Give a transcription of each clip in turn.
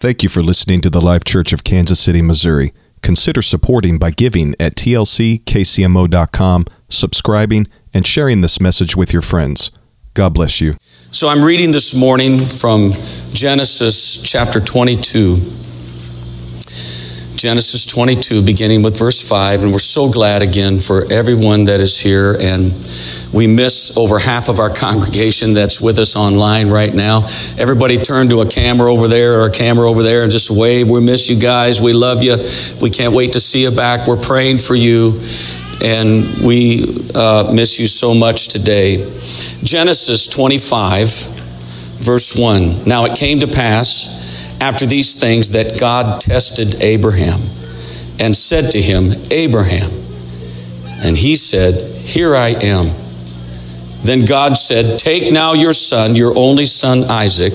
Thank you for listening to the Life Church of Kansas City, Missouri. Consider supporting by giving at tlckcmo.com, subscribing, and sharing this message with your friends. God bless you. So I'm reading this morning from Genesis chapter 22. Genesis 22, beginning with verse 5. And we're so glad again for everyone that is here. And we miss over half of our congregation that's with us online right now. Everybody turn to a camera over there or a camera over there and just wave. We miss you guys. We love you. We can't wait to see you back. We're praying for you. And we uh, miss you so much today. Genesis 25, verse 1. Now it came to pass after these things that God tested Abraham and said to him, Abraham. And he said, Here I am. Then God said, Take now your son, your only son Isaac,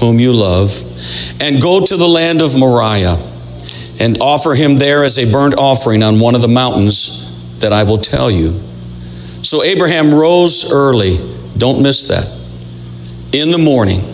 whom you love, and go to the land of Moriah and offer him there as a burnt offering on one of the mountains that I will tell you. So Abraham rose early, don't miss that, in the morning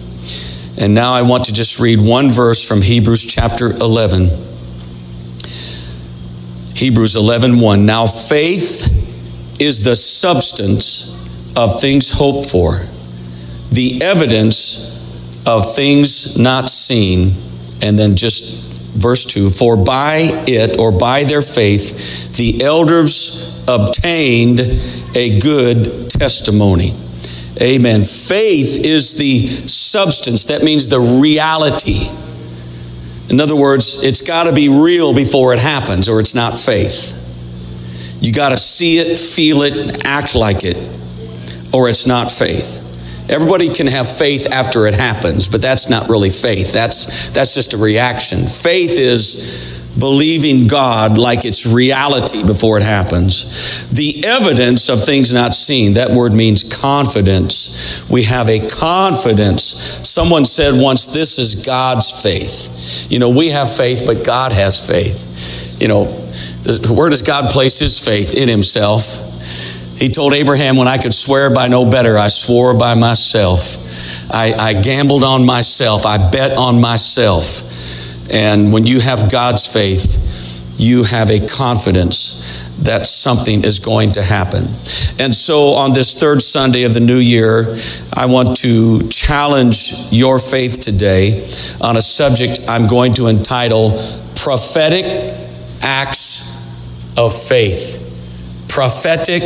And now I want to just read one verse from Hebrews chapter 11. Hebrews 11 1. Now faith is the substance of things hoped for, the evidence of things not seen. And then just verse 2 For by it, or by their faith, the elders obtained a good testimony. Amen. Faith is the substance, that means the reality. In other words, it's got to be real before it happens, or it's not faith. You got to see it, feel it, and act like it, or it's not faith. Everybody can have faith after it happens, but that's not really faith. That's, that's just a reaction. Faith is believing God like it's reality before it happens. The evidence of things not seen, that word means confidence. We have a confidence. Someone said once, This is God's faith. You know, we have faith, but God has faith. You know, where does God place his faith? In himself. He told Abraham, When I could swear by no better, I swore by myself. I, I gambled on myself. I bet on myself. And when you have God's faith, you have a confidence that something is going to happen. And so on this third Sunday of the new year, I want to challenge your faith today on a subject I'm going to entitle Prophetic Acts of Faith. Prophetic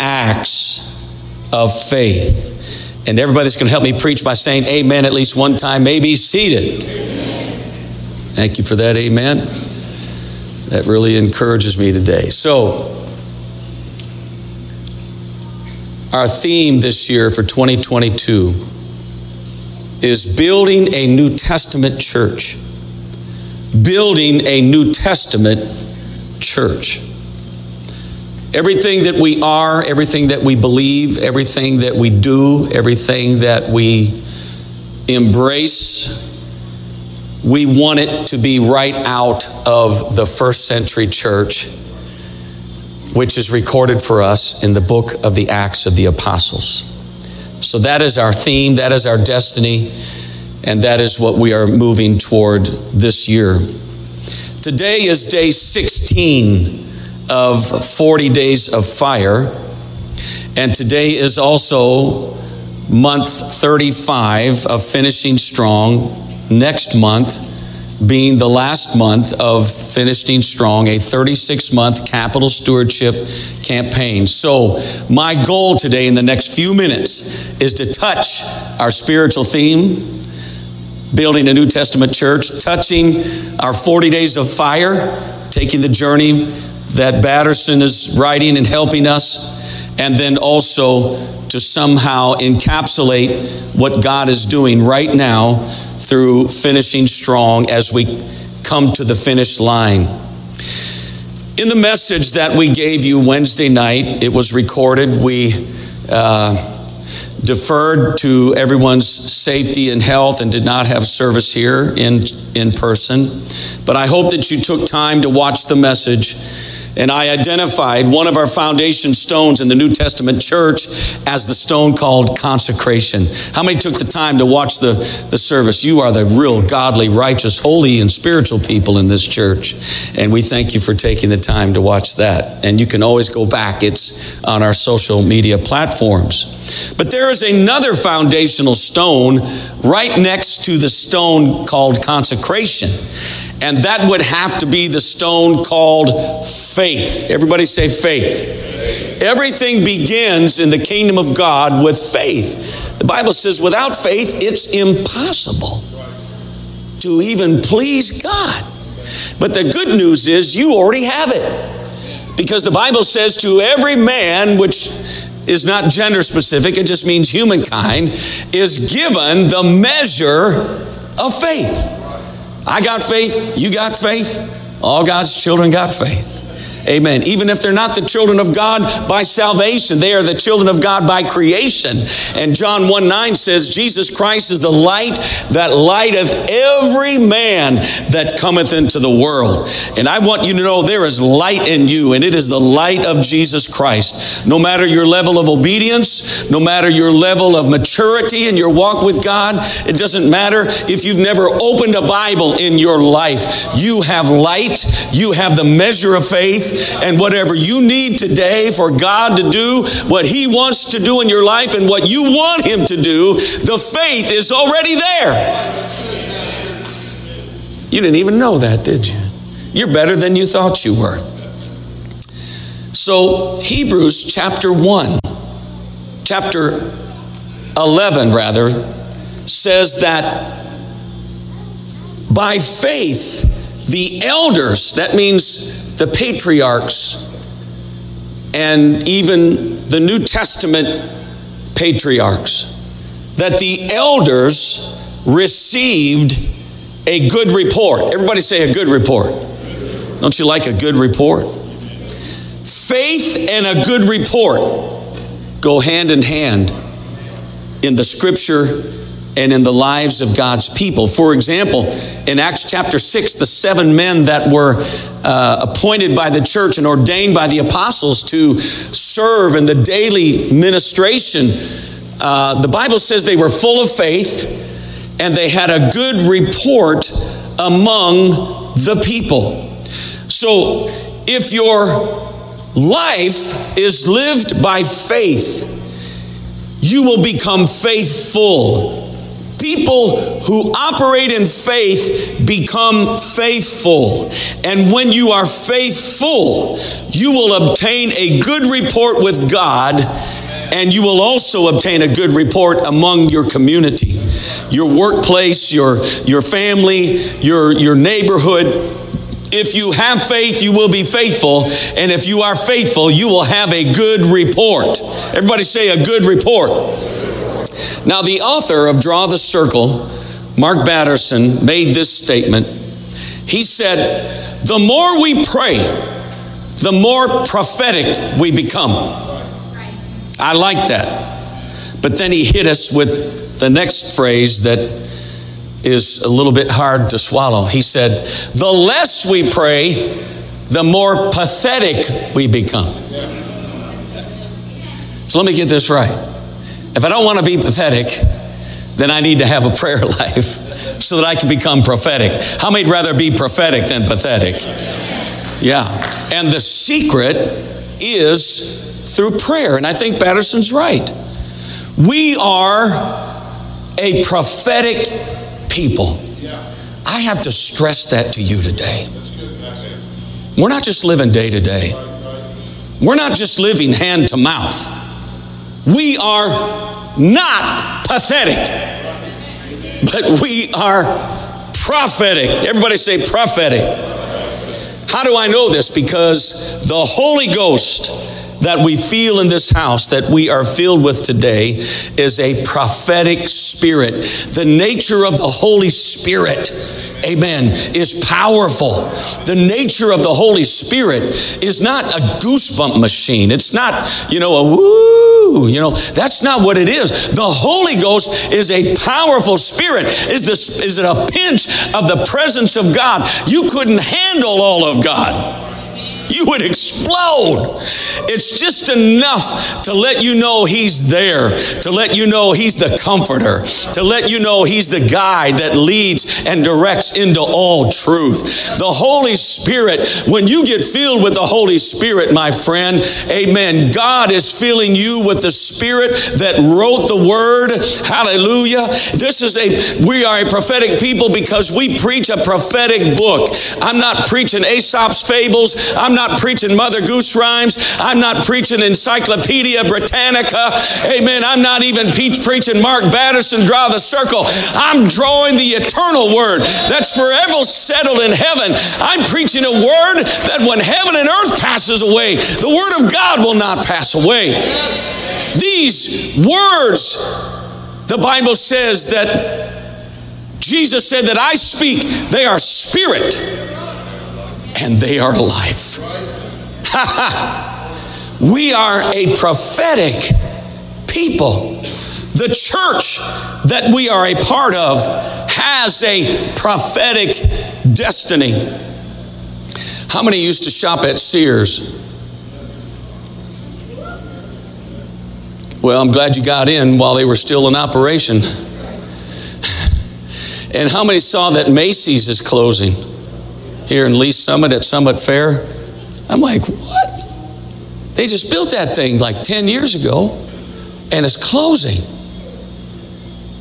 Acts of Faith. And everybody's going to help me preach by saying amen at least one time, maybe seated. Thank you for that. Amen. That really encourages me today. So, our theme this year for 2022 is building a New Testament church. Building a New Testament church. Everything that we are, everything that we believe, everything that we do, everything that we embrace, we want it to be right out of the first century church, which is recorded for us in the book of the Acts of the Apostles. So that is our theme, that is our destiny, and that is what we are moving toward this year. Today is day 16 of 40 days of fire, and today is also month 35 of finishing strong next month being the last month of finishing strong, a 36 month capital stewardship campaign. So, my goal today in the next few minutes is to touch our spiritual theme, building a New Testament church, touching our 40 days of fire, taking the journey that Batterson is writing and helping us, and then also to somehow encapsulate what God is doing right now through finishing strong as we come to the finish line. In the message that we gave you Wednesday night, it was recorded. We uh, deferred to everyone's safety and health and did not have service here in, in person. But I hope that you took time to watch the message and I identified one of our foundation stones in the New Testament church as the stone called consecration. How many took the time to watch the, the service? You are the real godly, righteous, holy, and spiritual people in this church. And we thank you for taking the time to watch that. And you can always go back, it's on our social media platforms. But there is another foundational stone right next to the stone called consecration. And that would have to be the stone called faith. Everybody say faith. Everything begins in the kingdom of God with faith. The Bible says without faith, it's impossible to even please God. But the good news is you already have it. Because the Bible says to every man, which is not gender specific, it just means humankind, is given the measure of faith. I got faith, you got faith, all God's children got faith. Amen. Even if they're not the children of God by salvation, they are the children of God by creation. And John 1 9 says, Jesus Christ is the light that lighteth every man that cometh into the world. And I want you to know there is light in you, and it is the light of Jesus Christ. No matter your level of obedience, no matter your level of maturity in your walk with God, it doesn't matter if you've never opened a Bible in your life. You have light, you have the measure of faith and whatever you need today for God to do what He wants to do in your life and what you want Him to do, the faith is already there. You didn't even know that, did you? You're better than you thought you were. So, Hebrews chapter 1, chapter 11, rather, says that by faith, the elders, that means the patriarchs and even the New Testament patriarchs that the elders received a good report. Everybody say a good report. Don't you like a good report? Faith and a good report go hand in hand in the scripture and in the lives of God's people. For example, in Acts chapter 6, the seven men that were uh, appointed by the church and ordained by the apostles to serve in the daily ministration, uh, the Bible says they were full of faith and they had a good report among the people. So if your life is lived by faith, you will become faithful people who operate in faith become faithful. And when you are faithful, you will obtain a good report with God and you will also obtain a good report among your community, your workplace, your, your family, your, your neighborhood. If you have faith, you will be faithful. And if you are faithful, you will have a good report. Everybody say a good report. Now, the author of Draw the Circle, Mark Batterson, made this statement. He said, The more we pray, the more prophetic we become. I like that. But then he hit us with the next phrase that is a little bit hard to swallow. He said, The less we pray, the more pathetic we become. So let me get this right. If I don't want to be pathetic, then I need to have a prayer life so that I can become prophetic. How many'd rather be prophetic than pathetic? Yeah. And the secret is through prayer. And I think Batterson's right. We are a prophetic people. I have to stress that to you today. We're not just living day to day, we're not just living hand to mouth. We are not pathetic, but we are prophetic. Everybody say prophetic. How do I know this? Because the Holy Ghost that we feel in this house, that we are filled with today, is a prophetic spirit. The nature of the Holy Spirit amen, is powerful. The nature of the Holy Spirit is not a goosebump machine. It's not, you know, a woo, you know, that's not what it is. The Holy Ghost is a powerful spirit. Is this is it a pinch of the presence of God? You couldn't handle all of God you would explode. It's just enough to let you know He's there, to let you know He's the comforter, to let you know He's the guide that leads and directs into all truth. The Holy Spirit, when you get filled with the Holy Spirit, my friend, amen, God is filling you with the Spirit that wrote the Word. Hallelujah. This is a, we are a prophetic people because we preach a prophetic book. I'm not preaching Aesop's fables. I'm not preaching Mother Goose rhymes. I'm not preaching Encyclopedia Britannica. Amen. I'm not even preaching Mark Batterson Draw the Circle. I'm drawing the eternal word that's forever settled in heaven. I'm preaching a word that when heaven and earth passes away, the word of God will not pass away. These words, the Bible says that Jesus said that I speak, they are spirit and they are life. we are a prophetic people. The church that we are a part of has a prophetic destiny. How many used to shop at Sears? Well, I'm glad you got in while they were still in operation. And how many saw that Macy's is closing? here in Lee's Summit at Summit Fair. I'm like, what? They just built that thing like 10 years ago and it's closing.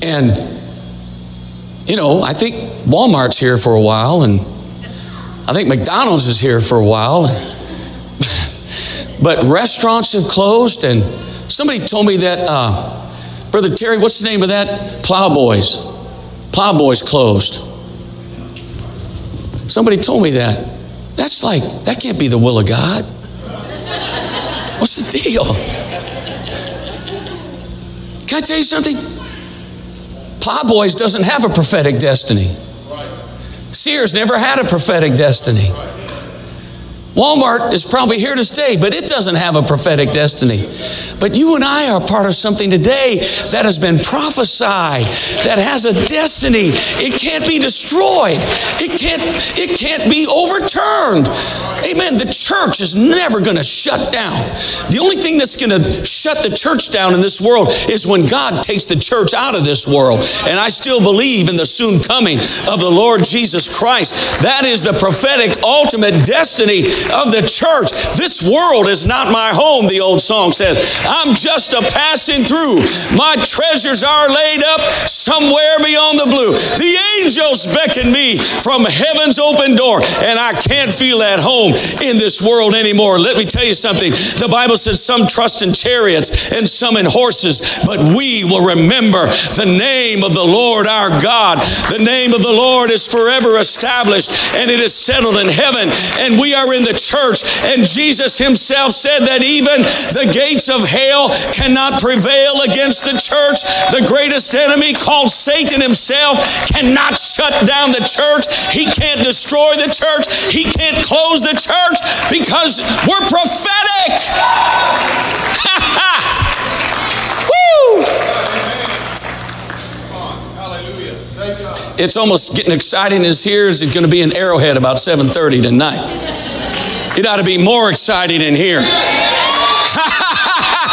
And, you know, I think Walmart's here for a while and I think McDonald's is here for a while. but restaurants have closed and somebody told me that, uh, Brother Terry, what's the name of that? Plowboys. Plowboys closed. Somebody told me that. That's like, that can't be the will of God. What's the deal? Can I tell you something? Plowboys doesn't have a prophetic destiny. Sears never had a prophetic destiny. Walmart is probably here to stay, but it doesn't have a prophetic destiny. But you and I are part of something today that has been prophesied, that has a destiny. It can't be destroyed. It can't, it can't be overturned. Amen. The church is never going to shut down. The only thing that's going to shut the church down in this world is when God takes the church out of this world. And I still believe in the soon coming of the Lord Jesus Christ. That is the prophetic ultimate destiny of the church. This world is not my home, the old song says. I'm just a passing through. My treasures are laid up somewhere beyond the blue. The angels beckon me from heaven's open door, and I can't feel at home in this world anymore. Let me tell you something. The Bible says some trust in chariots and some in horses, but we will remember the name of the Lord our God. The name of the Lord is forever established and it is settled in heaven, and we are in the the church. And Jesus himself said that even the gates of hell cannot prevail against the church. The greatest enemy called Satan himself cannot shut down the church. He can't destroy the church. He can't close the church because we're prophetic. Woo! It's almost getting exciting as here is it's going to be an Arrowhead about 7:30 tonight. It ought to be more exciting in here.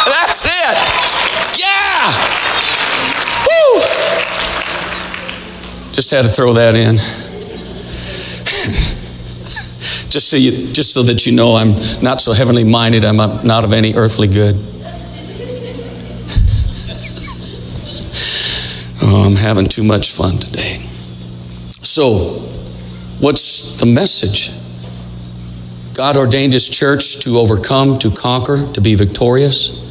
That's it. Yeah. Woo. Just had to throw that in. just so you, just so that you know, I'm not so heavenly minded. I'm not of any earthly good. oh, I'm having too much fun today. So, what's the message? God ordained His church to overcome, to conquer, to be victorious.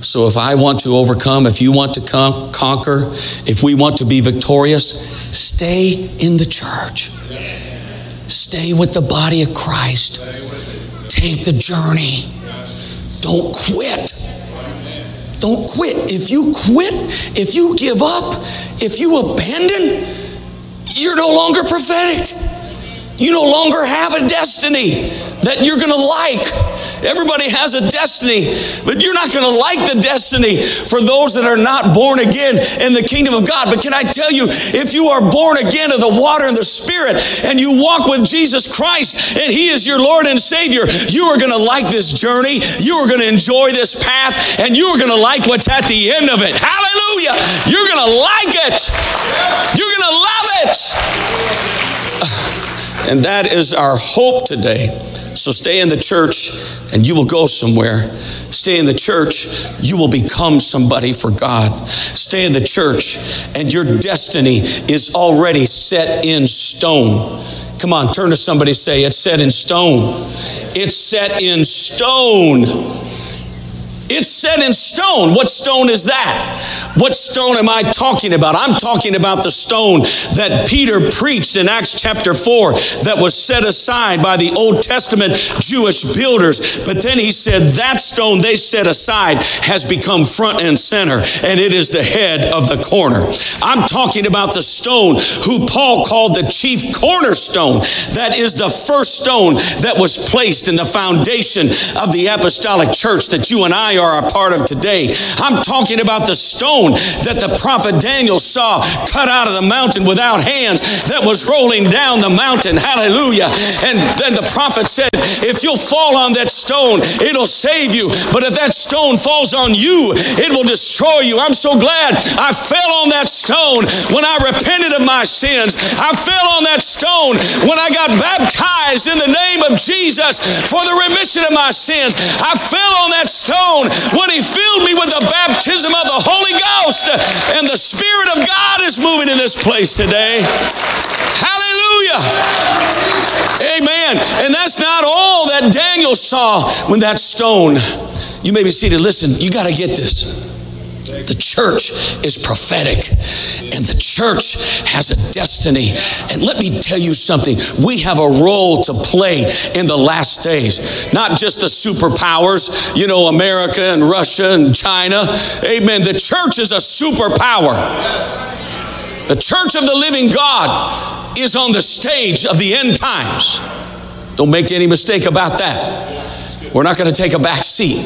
So if I want to overcome, if you want to con- conquer, if we want to be victorious, stay in the church. Stay with the body of Christ. Take the journey. don't quit. Don't quit. If you quit, if you give up, if you abandon, you're no longer prophetic. You no longer have a destiny that you're going to like. Everybody has a destiny, but you're not going to like the destiny for those that are not born again in the kingdom of God. But can I tell you, if you are born again of the water and the Spirit and you walk with Jesus Christ and He is your Lord and Savior, you are going to like this journey. You are going to enjoy this path and you are going to like what's at the end of it. Hallelujah. You're going to like it. You're going to love it. And that is our hope today. So stay in the church and you will go somewhere. Stay in the church, you will become somebody for God. Stay in the church and your destiny is already set in stone. Come on, turn to somebody say, It's set in stone. It's set in stone. It's set in stone. What stone is that? What stone am I talking about? I'm talking about the stone that Peter preached in Acts chapter 4 that was set aside by the Old Testament Jewish builders. But then he said that stone they set aside has become front and center, and it is the head of the corner. I'm talking about the stone who Paul called the chief cornerstone. That is the first stone that was placed in the foundation of the apostolic church that you and I are a part of today. I'm talking about the stone that the prophet Daniel saw cut out of the mountain without hands that was rolling down the mountain. Hallelujah. And then the prophet said, If you'll fall on that stone, it'll save you. But if that stone falls on you, it will destroy you. I'm so glad I fell on that stone when I repented of my sins. I fell on that stone when I got baptized in the name of Jesus for the remission of my sins. I fell on that stone when He filled me with the baptism of the Holy Ghost. And the Spirit of God is moving in this place today. Hallelujah. Amen. And that's not all that Daniel saw when that stone. You may be seated. Listen, you got to get this. The church is prophetic and the church has a destiny. And let me tell you something we have a role to play in the last days. Not just the superpowers, you know, America and Russia and China. Amen. The church is a superpower. The church of the living God is on the stage of the end times. Don't make any mistake about that. We're not going to take a back seat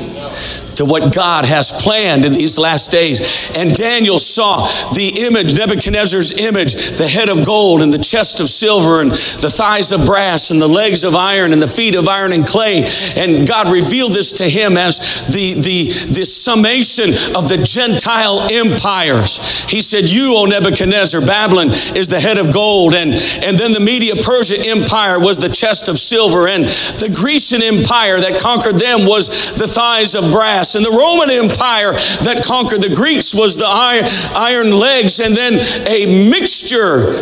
to what God has planned in these last days. And Daniel saw the image, Nebuchadnezzar's image, the head of gold and the chest of silver and the thighs of brass and the legs of iron and the feet of iron and clay. And God revealed this to him as the, the, the summation of the Gentile empires. He said, You, O Nebuchadnezzar, Babylon is the head of gold. And, and then the Media Persia Empire was the chest of silver. And the Grecian Empire that conquered them was the thighs of brass and the Roman Empire that conquered the Greeks was the iron legs, and then a mixture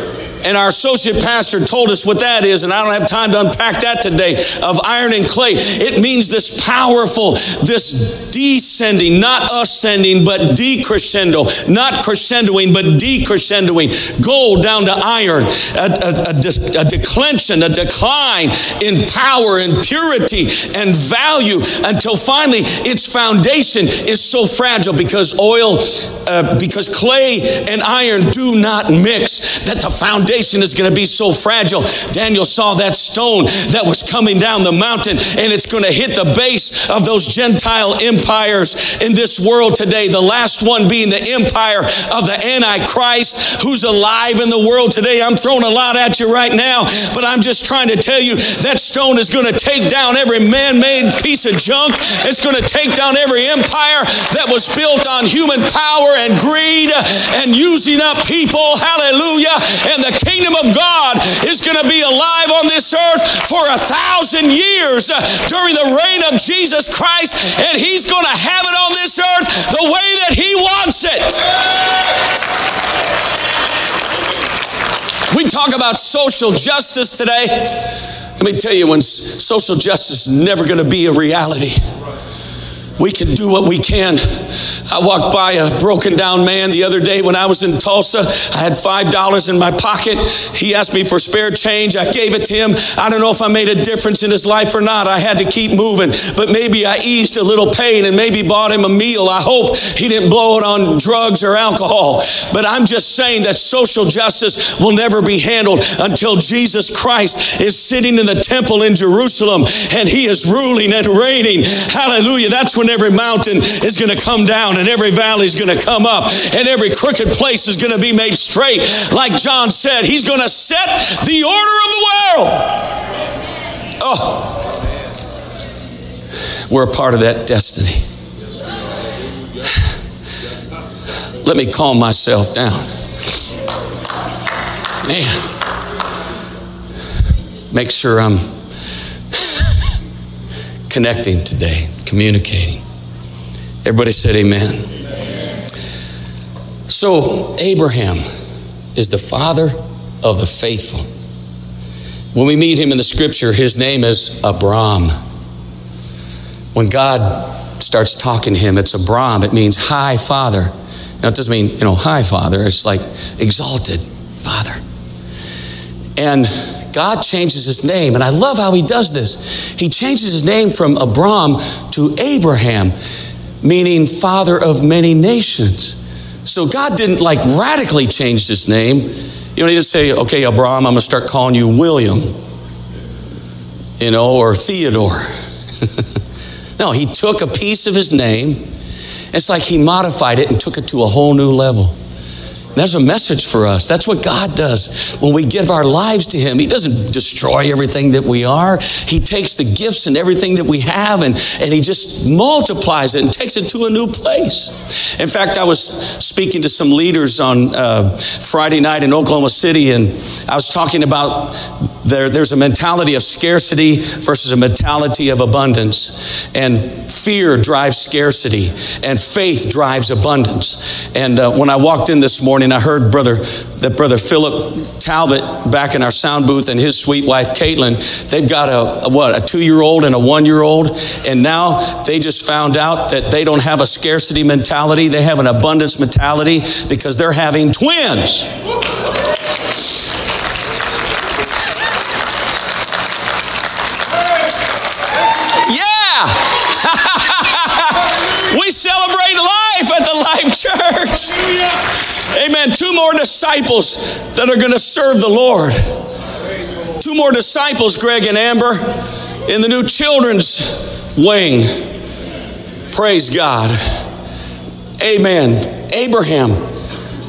and our associate pastor told us what that is, and I don't have time to unpack that today of iron and clay. It means this powerful, this descending, not ascending, but decrescendo, not crescendoing, but decrescendoing. Gold down to iron, a, a, a, a declension, a decline in power and purity and value until finally its foundation is so fragile because oil, uh, because clay and iron do not mix that the foundation foundation is going to be so fragile. Daniel saw that stone that was coming down the mountain and it's going to hit the base of those Gentile empires in this world today. The last one being the empire of the Antichrist who's alive in the world today. I'm throwing a lot at you right now, but I'm just trying to tell you that stone is going to take down every man made piece of junk. It's going to take down every empire that was built on human power and greed and using up people. Hallelujah. And the kingdom of God is going to be alive on this earth for a thousand years uh, during the reign of Jesus Christ, and He's going to have it on this earth the way that He wants it. We talk about social justice today. Let me tell you, when social justice is never going to be a reality. We can do what we can. I walked by a broken down man the other day when I was in Tulsa. I had $5 in my pocket. He asked me for spare change. I gave it to him. I don't know if I made a difference in his life or not. I had to keep moving, but maybe I eased a little pain and maybe bought him a meal. I hope he didn't blow it on drugs or alcohol. But I'm just saying that social justice will never be handled until Jesus Christ is sitting in the temple in Jerusalem and he is ruling and reigning. Hallelujah. That's when every mountain is going to come down and every valley is going to come up and every crooked place is going to be made straight. Like John said, he's going to set the order of the world. Oh, we're a part of that destiny. Let me calm myself down. Man, make sure I'm connecting today, communicating. Everybody said amen. So, Abraham is the father of the faithful. When we meet him in the scripture, his name is Abram. When God starts talking to him, it's Abram. It means high father. Now, it doesn't mean, you know, high father. It's like exalted father. And God changes his name, and I love how he does this. He changes his name from Abram to Abraham, meaning father of many nations. So God didn't like radically change his name. You don't need to say, okay, Abram, I'm going to start calling you William, you know, or Theodore. no, he took a piece of his name. It's like he modified it and took it to a whole new level. There's a message for us. That's what God does when we give our lives to Him. He doesn't destroy everything that we are, He takes the gifts and everything that we have and, and He just multiplies it and takes it to a new place. In fact, I was speaking to some leaders on uh, Friday night in Oklahoma City, and I was talking about there, there's a mentality of scarcity versus a mentality of abundance. And fear drives scarcity, and faith drives abundance. And uh, when I walked in this morning, I heard brother that brother Philip Talbot back in our sound booth and his sweet wife Caitlin. They've got a, a what a two year old and a one year old, and now they just found out that they don't have a scarcity mentality; they have an abundance mentality because they're having twins. Yeah. we celebrate Church. Amen. Two more disciples that are going to serve the Lord. Two more disciples, Greg and Amber, in the new children's wing. Praise God. Amen. Abraham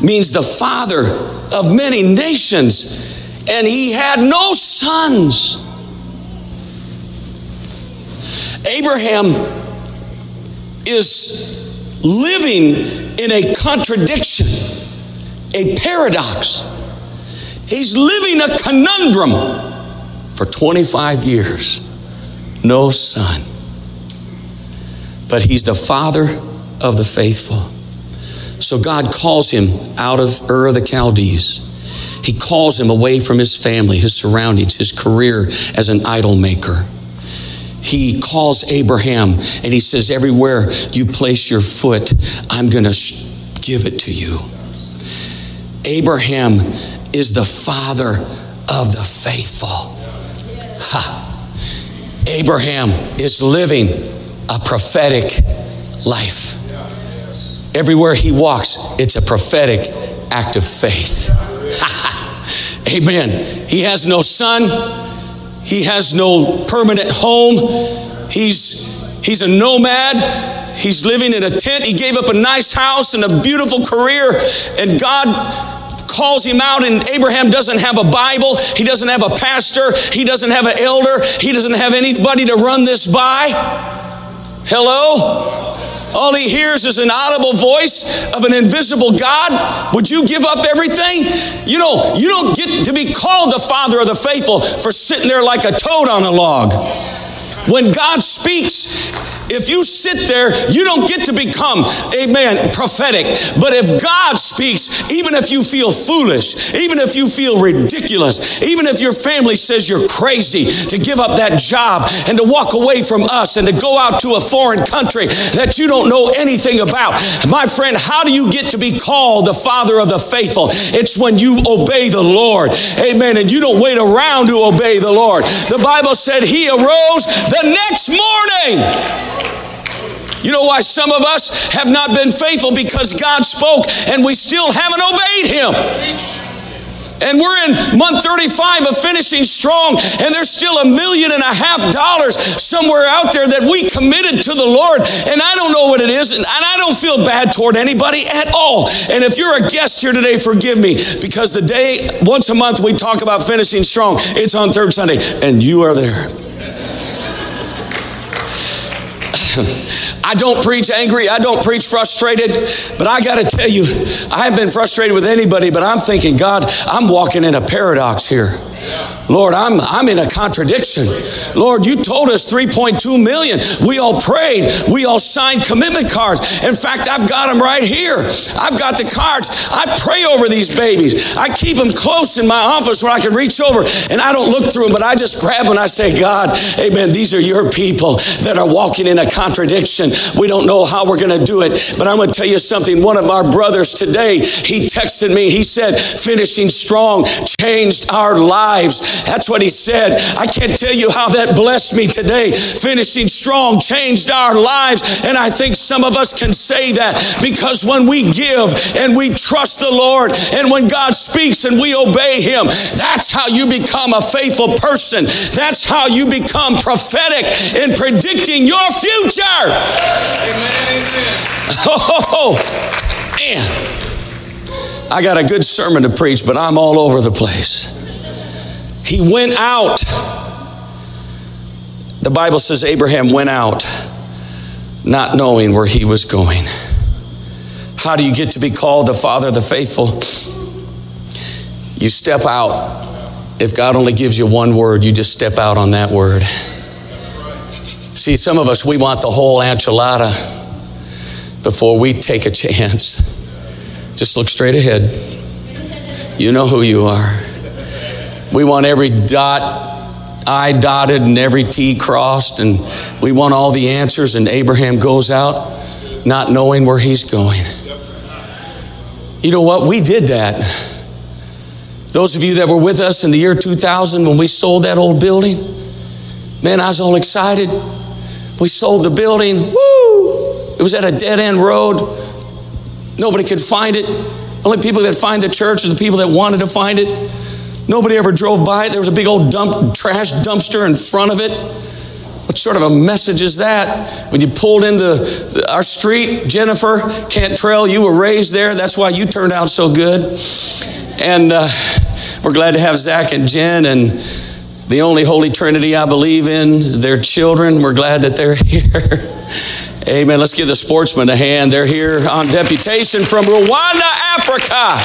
means the father of many nations, and he had no sons. Abraham is living in a contradiction, a paradox. He's living a conundrum for 25 years. No son. But he's the father of the faithful. So God calls him out of Ur of the Chaldees. He calls him away from his family, his surroundings, his career as an idol maker he calls Abraham and he says, Everywhere you place your foot, I'm going to give it to you. Abraham is the father of the faithful. Ha. Abraham is living a prophetic life. Everywhere he walks, it's a prophetic act of faith. Amen. He has no son, he has no permanent home. He's, he's a nomad. He's living in a tent. He gave up a nice house and a beautiful career. And God calls him out, and Abraham doesn't have a Bible. He doesn't have a pastor. He doesn't have an elder. He doesn't have anybody to run this by. Hello? All he hears is an audible voice of an invisible God. Would you give up everything? You know, you don't get to be called the father of the faithful for sitting there like a toad on a log. When God speaks, If you sit there, you don't get to become, amen, prophetic. But if God speaks, even if you feel foolish, even if you feel ridiculous, even if your family says you're crazy to give up that job and to walk away from us and to go out to a foreign country that you don't know anything about, my friend, how do you get to be called the father of the faithful? It's when you obey the Lord. Amen. And you don't wait around to obey the Lord. The Bible said he arose the next morning. You know why some of us have not been faithful? Because God spoke and we still haven't obeyed Him. And we're in month 35 of finishing strong, and there's still a million and a half dollars somewhere out there that we committed to the Lord. And I don't know what it is, and I don't feel bad toward anybody at all. And if you're a guest here today, forgive me, because the day, once a month, we talk about finishing strong. It's on third Sunday, and you are there. I don't preach angry. I don't preach frustrated. But I got to tell you, I haven't been frustrated with anybody, but I'm thinking, God, I'm walking in a paradox here. Lord, I'm, I'm in a contradiction. Lord, you told us 3.2 million. We all prayed. We all signed commitment cards. In fact, I've got them right here. I've got the cards. I pray over these babies. I keep them close in my office where I can reach over and I don't look through them, but I just grab them and I say, God, amen, these are your people that are walking in a contradiction. We don't know how we're going to do it, but I'm going to tell you something. One of our brothers today, he texted me. He said, finishing strong changed our lives. That's what he said. I can't tell you how that blessed me today. Finishing strong changed our lives. And I think some of us can say that because when we give and we trust the Lord and when God speaks and we obey him, that's how you become a faithful person. That's how you become prophetic in predicting your future. Amen, amen. Oh, oh, oh, man. I got a good sermon to preach, but I'm all over the place. He went out. The Bible says Abraham went out not knowing where he was going. How do you get to be called the father of the faithful? You step out. If God only gives you one word, you just step out on that word. See, some of us, we want the whole enchilada before we take a chance. Just look straight ahead. You know who you are. We want every dot I dotted and every T crossed, and we want all the answers. And Abraham goes out not knowing where he's going. You know what? We did that. Those of you that were with us in the year 2000 when we sold that old building, man, I was all excited. We sold the building. Woo! It was at a dead end road. Nobody could find it. Only people that find the church are the people that wanted to find it. Nobody ever drove by it. There was a big old dump, trash dumpster in front of it. What sort of a message is that? When you pulled into the, our street, Jennifer Cantrell, you were raised there. That's why you turned out so good. And uh, we're glad to have Zach and Jen and the only Holy Trinity I believe in, their children. We're glad that they're here. Amen. Let's give the sportsmen a hand. They're here on deputation from Rwanda, Africa.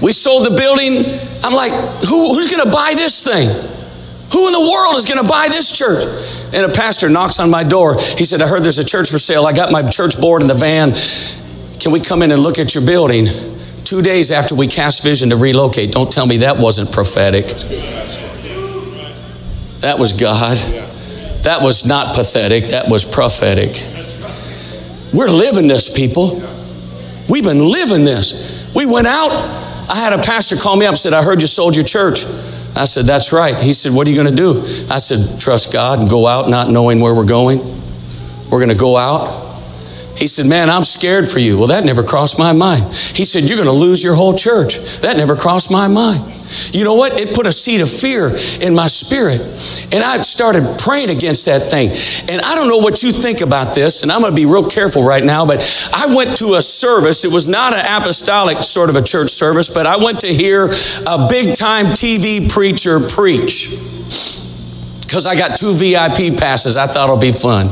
We sold the building. I'm like, Who, who's going to buy this thing? Who in the world is going to buy this church? And a pastor knocks on my door. He said, I heard there's a church for sale. I got my church board in the van. Can we come in and look at your building? Two days after we cast vision to relocate. Don't tell me that wasn't prophetic. That was God. That was not pathetic. That was prophetic. We're living this, people. We've been living this. We went out I had a pastor call me up and said, I heard you sold your church. I said, That's right. He said, What are you going to do? I said, Trust God and go out not knowing where we're going. We're going to go out. He said, Man, I'm scared for you. Well, that never crossed my mind. He said, You're going to lose your whole church. That never crossed my mind. You know what? It put a seed of fear in my spirit. And I started praying against that thing. And I don't know what you think about this, and I'm going to be real careful right now, but I went to a service. It was not an apostolic sort of a church service, but I went to hear a big time TV preacher preach because I got two VIP passes. I thought it'll be fun.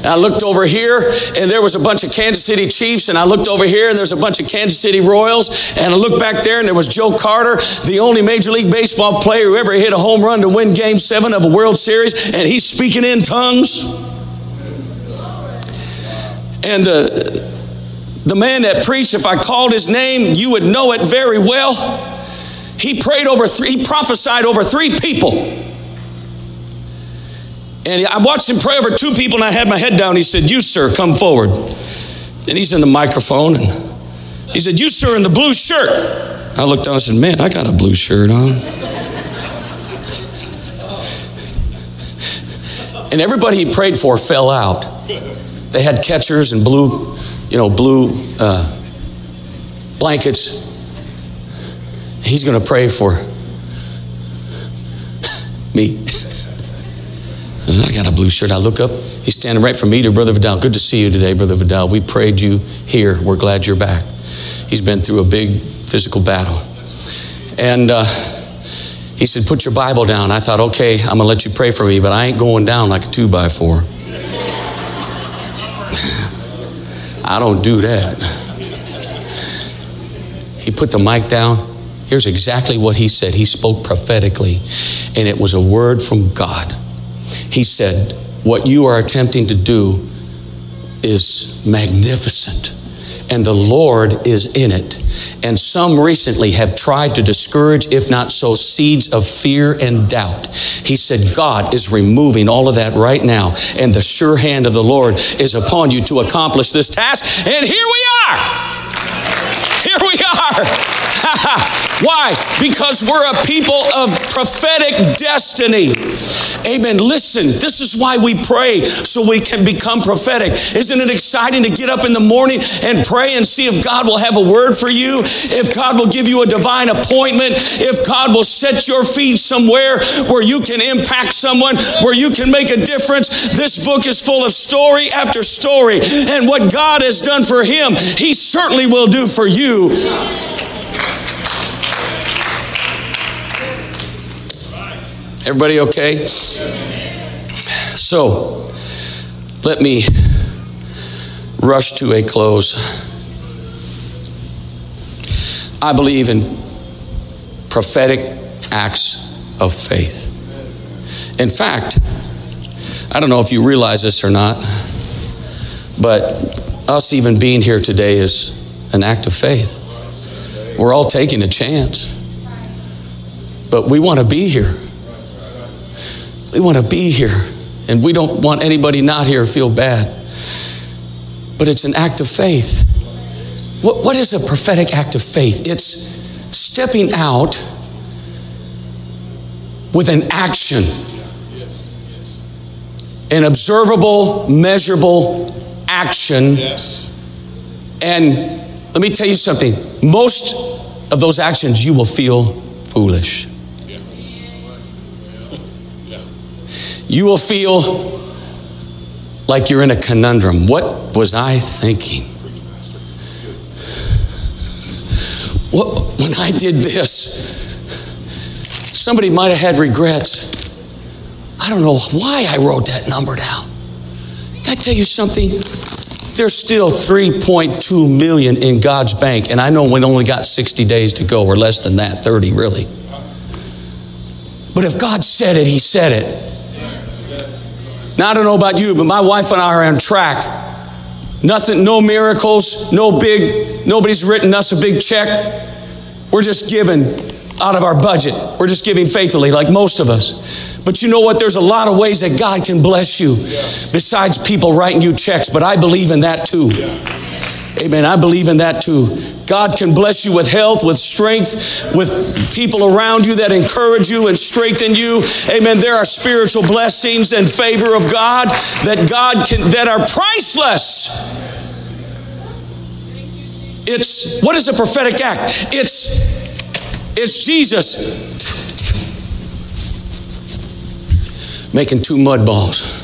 And I looked over here, and there was a bunch of Kansas City Chiefs, and I looked over here, and there's a bunch of Kansas City Royals, and I looked back there, and there was Joe Carter, the only Major League Baseball player who ever hit a home run to win Game 7 of a World Series, and he's speaking in tongues. And the, the man that preached, if I called his name, you would know it very well. He prayed over three, he prophesied over three people. And I watched him pray over two people, and I had my head down. He said, You, sir, come forward. And he's in the microphone, and he said, You, sir, in the blue shirt. I looked down and said, Man, I got a blue shirt on. and everybody he prayed for fell out. They had catchers and blue, you know, blue uh, blankets. He's going to pray for me. I got a blue shirt. I look up. He's standing right from me to Brother Vidal. Good to see you today, Brother Vidal. We prayed you here. We're glad you're back. He's been through a big physical battle. And uh, he said, Put your Bible down. I thought, okay, I'm going to let you pray for me, but I ain't going down like a two by four. I don't do that. He put the mic down. Here's exactly what he said. He spoke prophetically, and it was a word from God. He said, What you are attempting to do is magnificent, and the Lord is in it. And some recently have tried to discourage, if not sow seeds of fear and doubt. He said, God is removing all of that right now, and the sure hand of the Lord is upon you to accomplish this task. And here we are. Here we are. Why? Because we're a people of prophetic destiny. Amen. Listen, this is why we pray so we can become prophetic. Isn't it exciting to get up in the morning and pray and see if God will have a word for you, if God will give you a divine appointment, if God will set your feet somewhere where you can impact someone, where you can make a difference? This book is full of story after story, and what God has done for him, he certainly will do for you. Everybody okay? So, let me rush to a close. I believe in prophetic acts of faith. In fact, I don't know if you realize this or not, but us even being here today is an act of faith. We're all taking a chance, but we want to be here. We want to be here, and we don't want anybody not here to feel bad. But it's an act of faith. What, what is a prophetic act of faith? It's stepping out with an action, an observable, measurable action. And let me tell you something most of those actions you will feel foolish. You will feel like you're in a conundrum. What was I thinking? What, when I did this, somebody might have had regrets. I don't know why I wrote that number down. Can I tell you something? There's still 3.2 million in God's bank, and I know we only got 60 days to go, or less than that, 30 really. But if God said it, He said it. Now, I don't know about you, but my wife and I are on track. Nothing, no miracles, no big, nobody's written us a big check. We're just giving out of our budget. We're just giving faithfully, like most of us. But you know what? There's a lot of ways that God can bless you besides people writing you checks, but I believe in that too. Amen. I believe in that too. God can bless you with health, with strength, with people around you that encourage you and strengthen you. Amen. There are spiritual blessings and favor of God that God can that are priceless. It's what is a prophetic act? It's it's Jesus making two mud balls.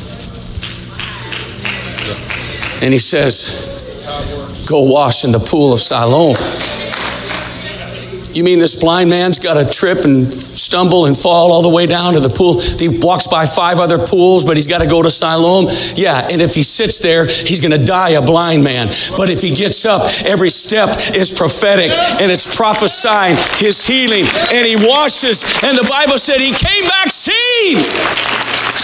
And he says, Go wash in the pool of Siloam. You mean this blind man's got to trip and stumble and fall all the way down to the pool? He walks by five other pools, but he's got to go to Siloam? Yeah, and if he sits there, he's going to die a blind man. But if he gets up, every step is prophetic and it's prophesying his healing. And he washes, and the Bible said he came back seeing.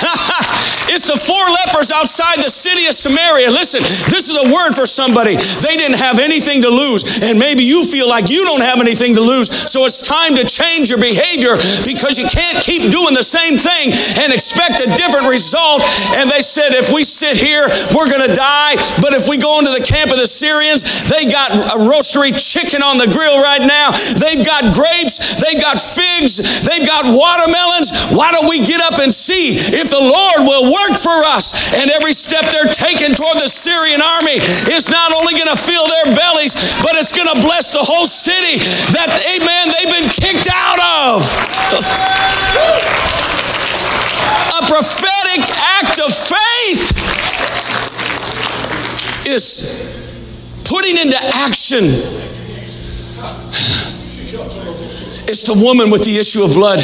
it's the four lepers outside the city of Samaria. Listen, this is a word for somebody. They didn't have anything to lose, and maybe you feel like you don't have anything to lose. So it's time to change your behavior because you can't keep doing the same thing and expect a different result. And they said, if we sit here, we're going to die. But if we go into the camp of the Syrians, they got a roastery chicken on the grill right now. They've got grapes, they've got figs, they've got watermelons. Why don't we get up and see if the Lord will work for us? And every step they're taking toward the Syrian army is not only going to fill their bellies, but it's going to bless the whole city that, amen, they've been kicked out of. A prophetic act of faith is putting into action it's the woman with the issue of blood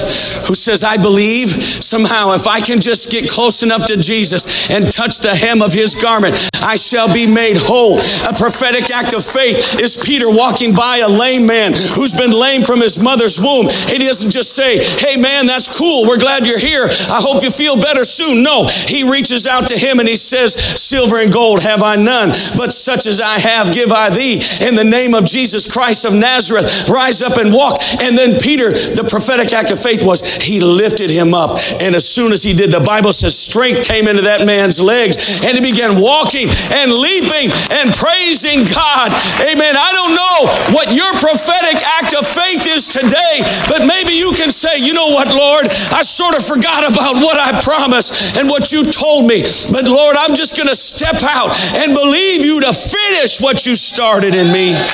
who says, I believe somehow if I can just get close enough to Jesus and touch the hem of his garment, I shall be made whole. A prophetic act of faith is Peter walking by a lame man who's been lame from his mother's womb. He doesn't just say, Hey man, that's cool. We're glad you're here. I hope you feel better soon. No, he reaches out to him and he says, Silver and gold have I none, but such as I have give I thee. In the name of Jesus Christ of Nazareth, rise up and walk. And then Peter, the prophetic act of faith was he lifted him up. And as soon as he did, the Bible says strength came into that man's legs and he began walking and leaping and praising God. Amen. I don't know what your prophetic act of faith is today, but maybe you can say, you know what, Lord, I sort of forgot about what I promised and what you told me. But Lord, I'm just going to step out and believe you to finish what you started in me.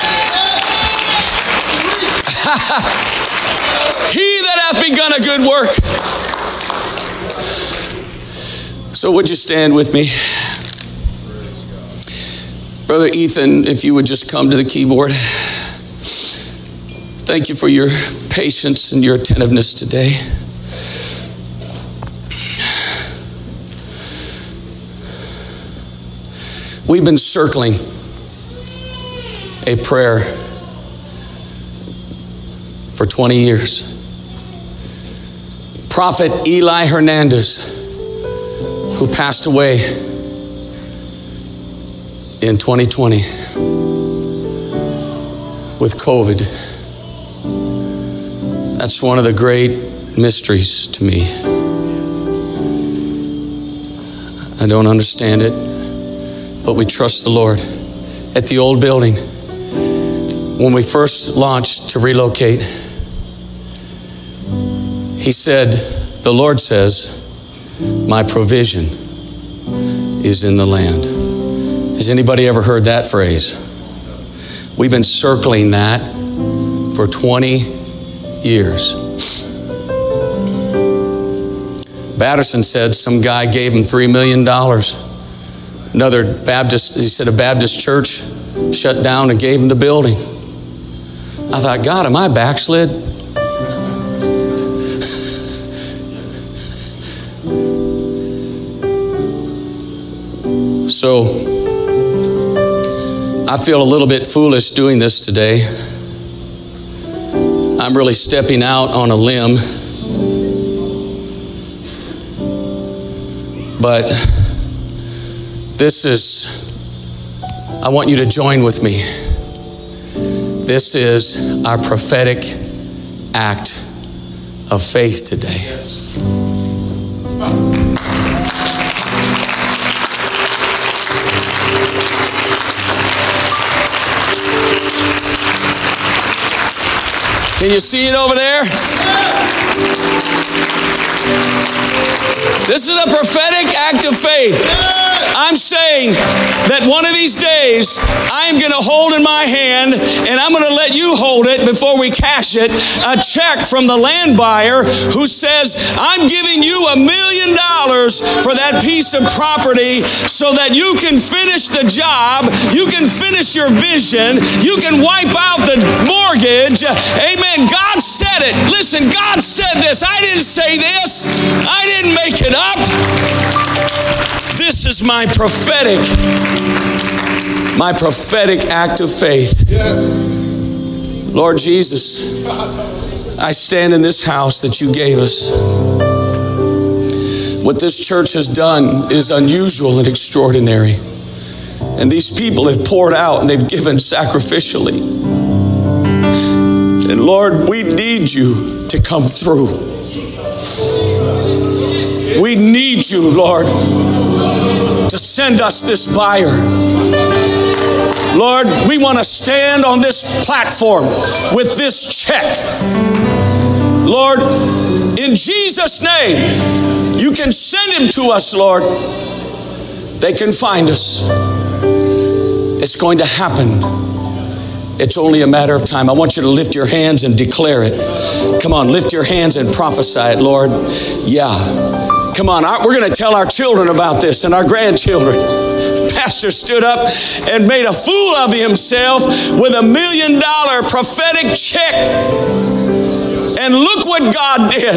He that hath begun a good work. So, would you stand with me? Brother Ethan, if you would just come to the keyboard. Thank you for your patience and your attentiveness today. We've been circling a prayer for 20 years. Prophet Eli Hernandez, who passed away in 2020 with COVID. That's one of the great mysteries to me. I don't understand it, but we trust the Lord. At the old building, when we first launched to relocate, he said, The Lord says, My provision is in the land. Has anybody ever heard that phrase? We've been circling that for 20 years. Batterson said some guy gave him $3 million. Another Baptist, he said a Baptist church shut down and gave him the building. I thought, God, am I backslid? So I feel a little bit foolish doing this today. I'm really stepping out on a limb. But this is, I want you to join with me. This is our prophetic act of faith today. Can you see it over there? This is a prophetic act of faith. I'm saying that one of these days I am going to hold in my hand and I'm going to let you hold it before we cash it a check from the land buyer who says, I'm giving you a million dollars for that piece of property so that you can finish the job, you can finish your vision, you can wipe out the mortgage. Amen. God said it. Listen, God said this. I didn't say this, I didn't make it up. This is my prophetic, my prophetic act of faith. Lord Jesus, I stand in this house that you gave us. What this church has done is unusual and extraordinary. And these people have poured out and they've given sacrificially. And Lord, we need you to come through. We need you, Lord to send us this buyer. Lord, we want to stand on this platform with this check. Lord, in Jesus' name, you can send him to us, Lord. They can find us. It's going to happen. It's only a matter of time. I want you to lift your hands and declare it. Come on, lift your hands and prophesy it, Lord. Yeah. Come on, we're going to tell our children about this and our grandchildren. Pastor stood up and made a fool of himself with a million dollar prophetic check. And look what God did.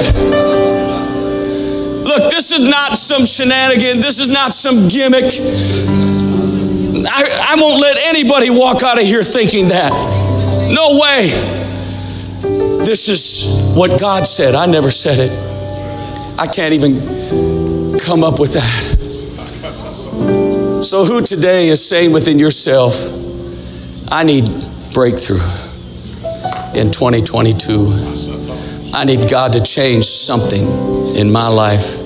Look, this is not some shenanigan. This is not some gimmick. I, I won't let anybody walk out of here thinking that. No way. This is what God said. I never said it. I can't even come up with that. So, who today is saying within yourself, I need breakthrough in 2022? I need God to change something in my life.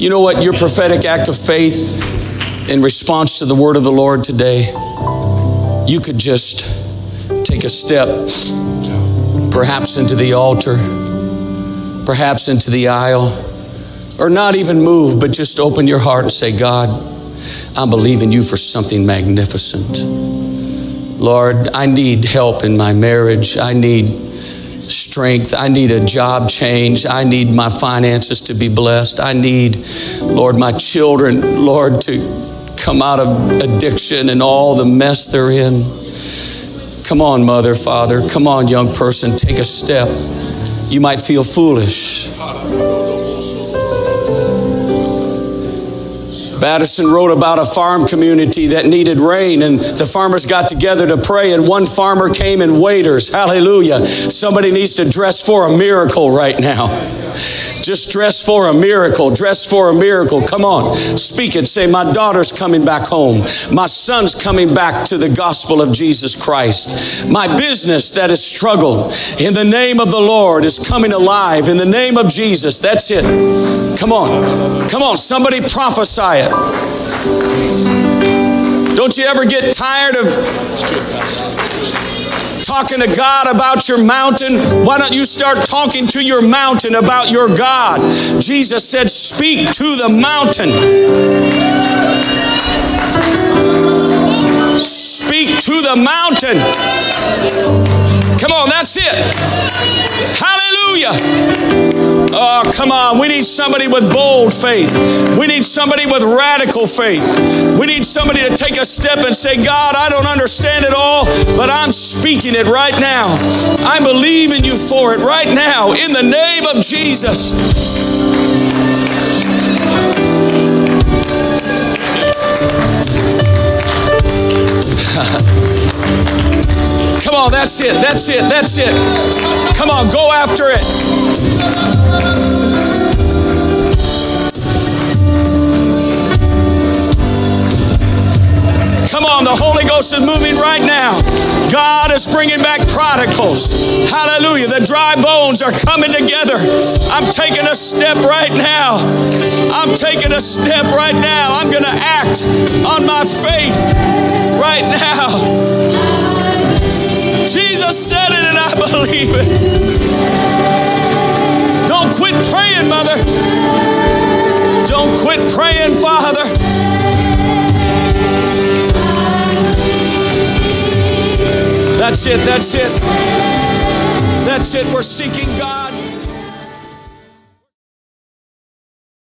You know what? Your prophetic act of faith in response to the word of the Lord today, you could just take a step, perhaps into the altar, perhaps into the aisle or not even move, but just open your heart and say, God, I'm believing you for something magnificent. Lord, I need help in my marriage. I need strength. I need a job change. I need my finances to be blessed. I need, Lord, my children, Lord, to come out of addiction and all the mess they're in. Come on, mother, father. Come on, young person. Take a step. You might feel foolish. Batterson wrote about a farm community that needed rain, and the farmers got together to pray, and one farmer came in waiters. Hallelujah. Somebody needs to dress for a miracle right now. Just dress for a miracle. Dress for a miracle. Come on. Speak it. Say, My daughter's coming back home. My son's coming back to the gospel of Jesus Christ. My business that has struggled in the name of the Lord is coming alive in the name of Jesus. That's it. Come on. Come on. Somebody prophesy it. Don't you ever get tired of talking to God about your mountain, why don't you start talking to your mountain about your God? Jesus said, Speak to the mountain. Speak to the mountain. That's it. Hallelujah. Oh, come on. We need somebody with bold faith. We need somebody with radical faith. We need somebody to take a step and say, God, I don't understand it all, but I'm speaking it right now. I believe in you for it right now in the name of Jesus. That's it, that's it, that's it. Come on, go after it. Come on, the Holy Ghost is moving right now. God is bringing back prodigals. Hallelujah. The dry bones are coming together. I'm taking a step right now. I'm taking a step right now. I'm going to act on my faith right now. Jesus said it and I believe it. Don't quit praying, mother. Don't quit praying, father. That's it, that's it. That's it. We're seeking God.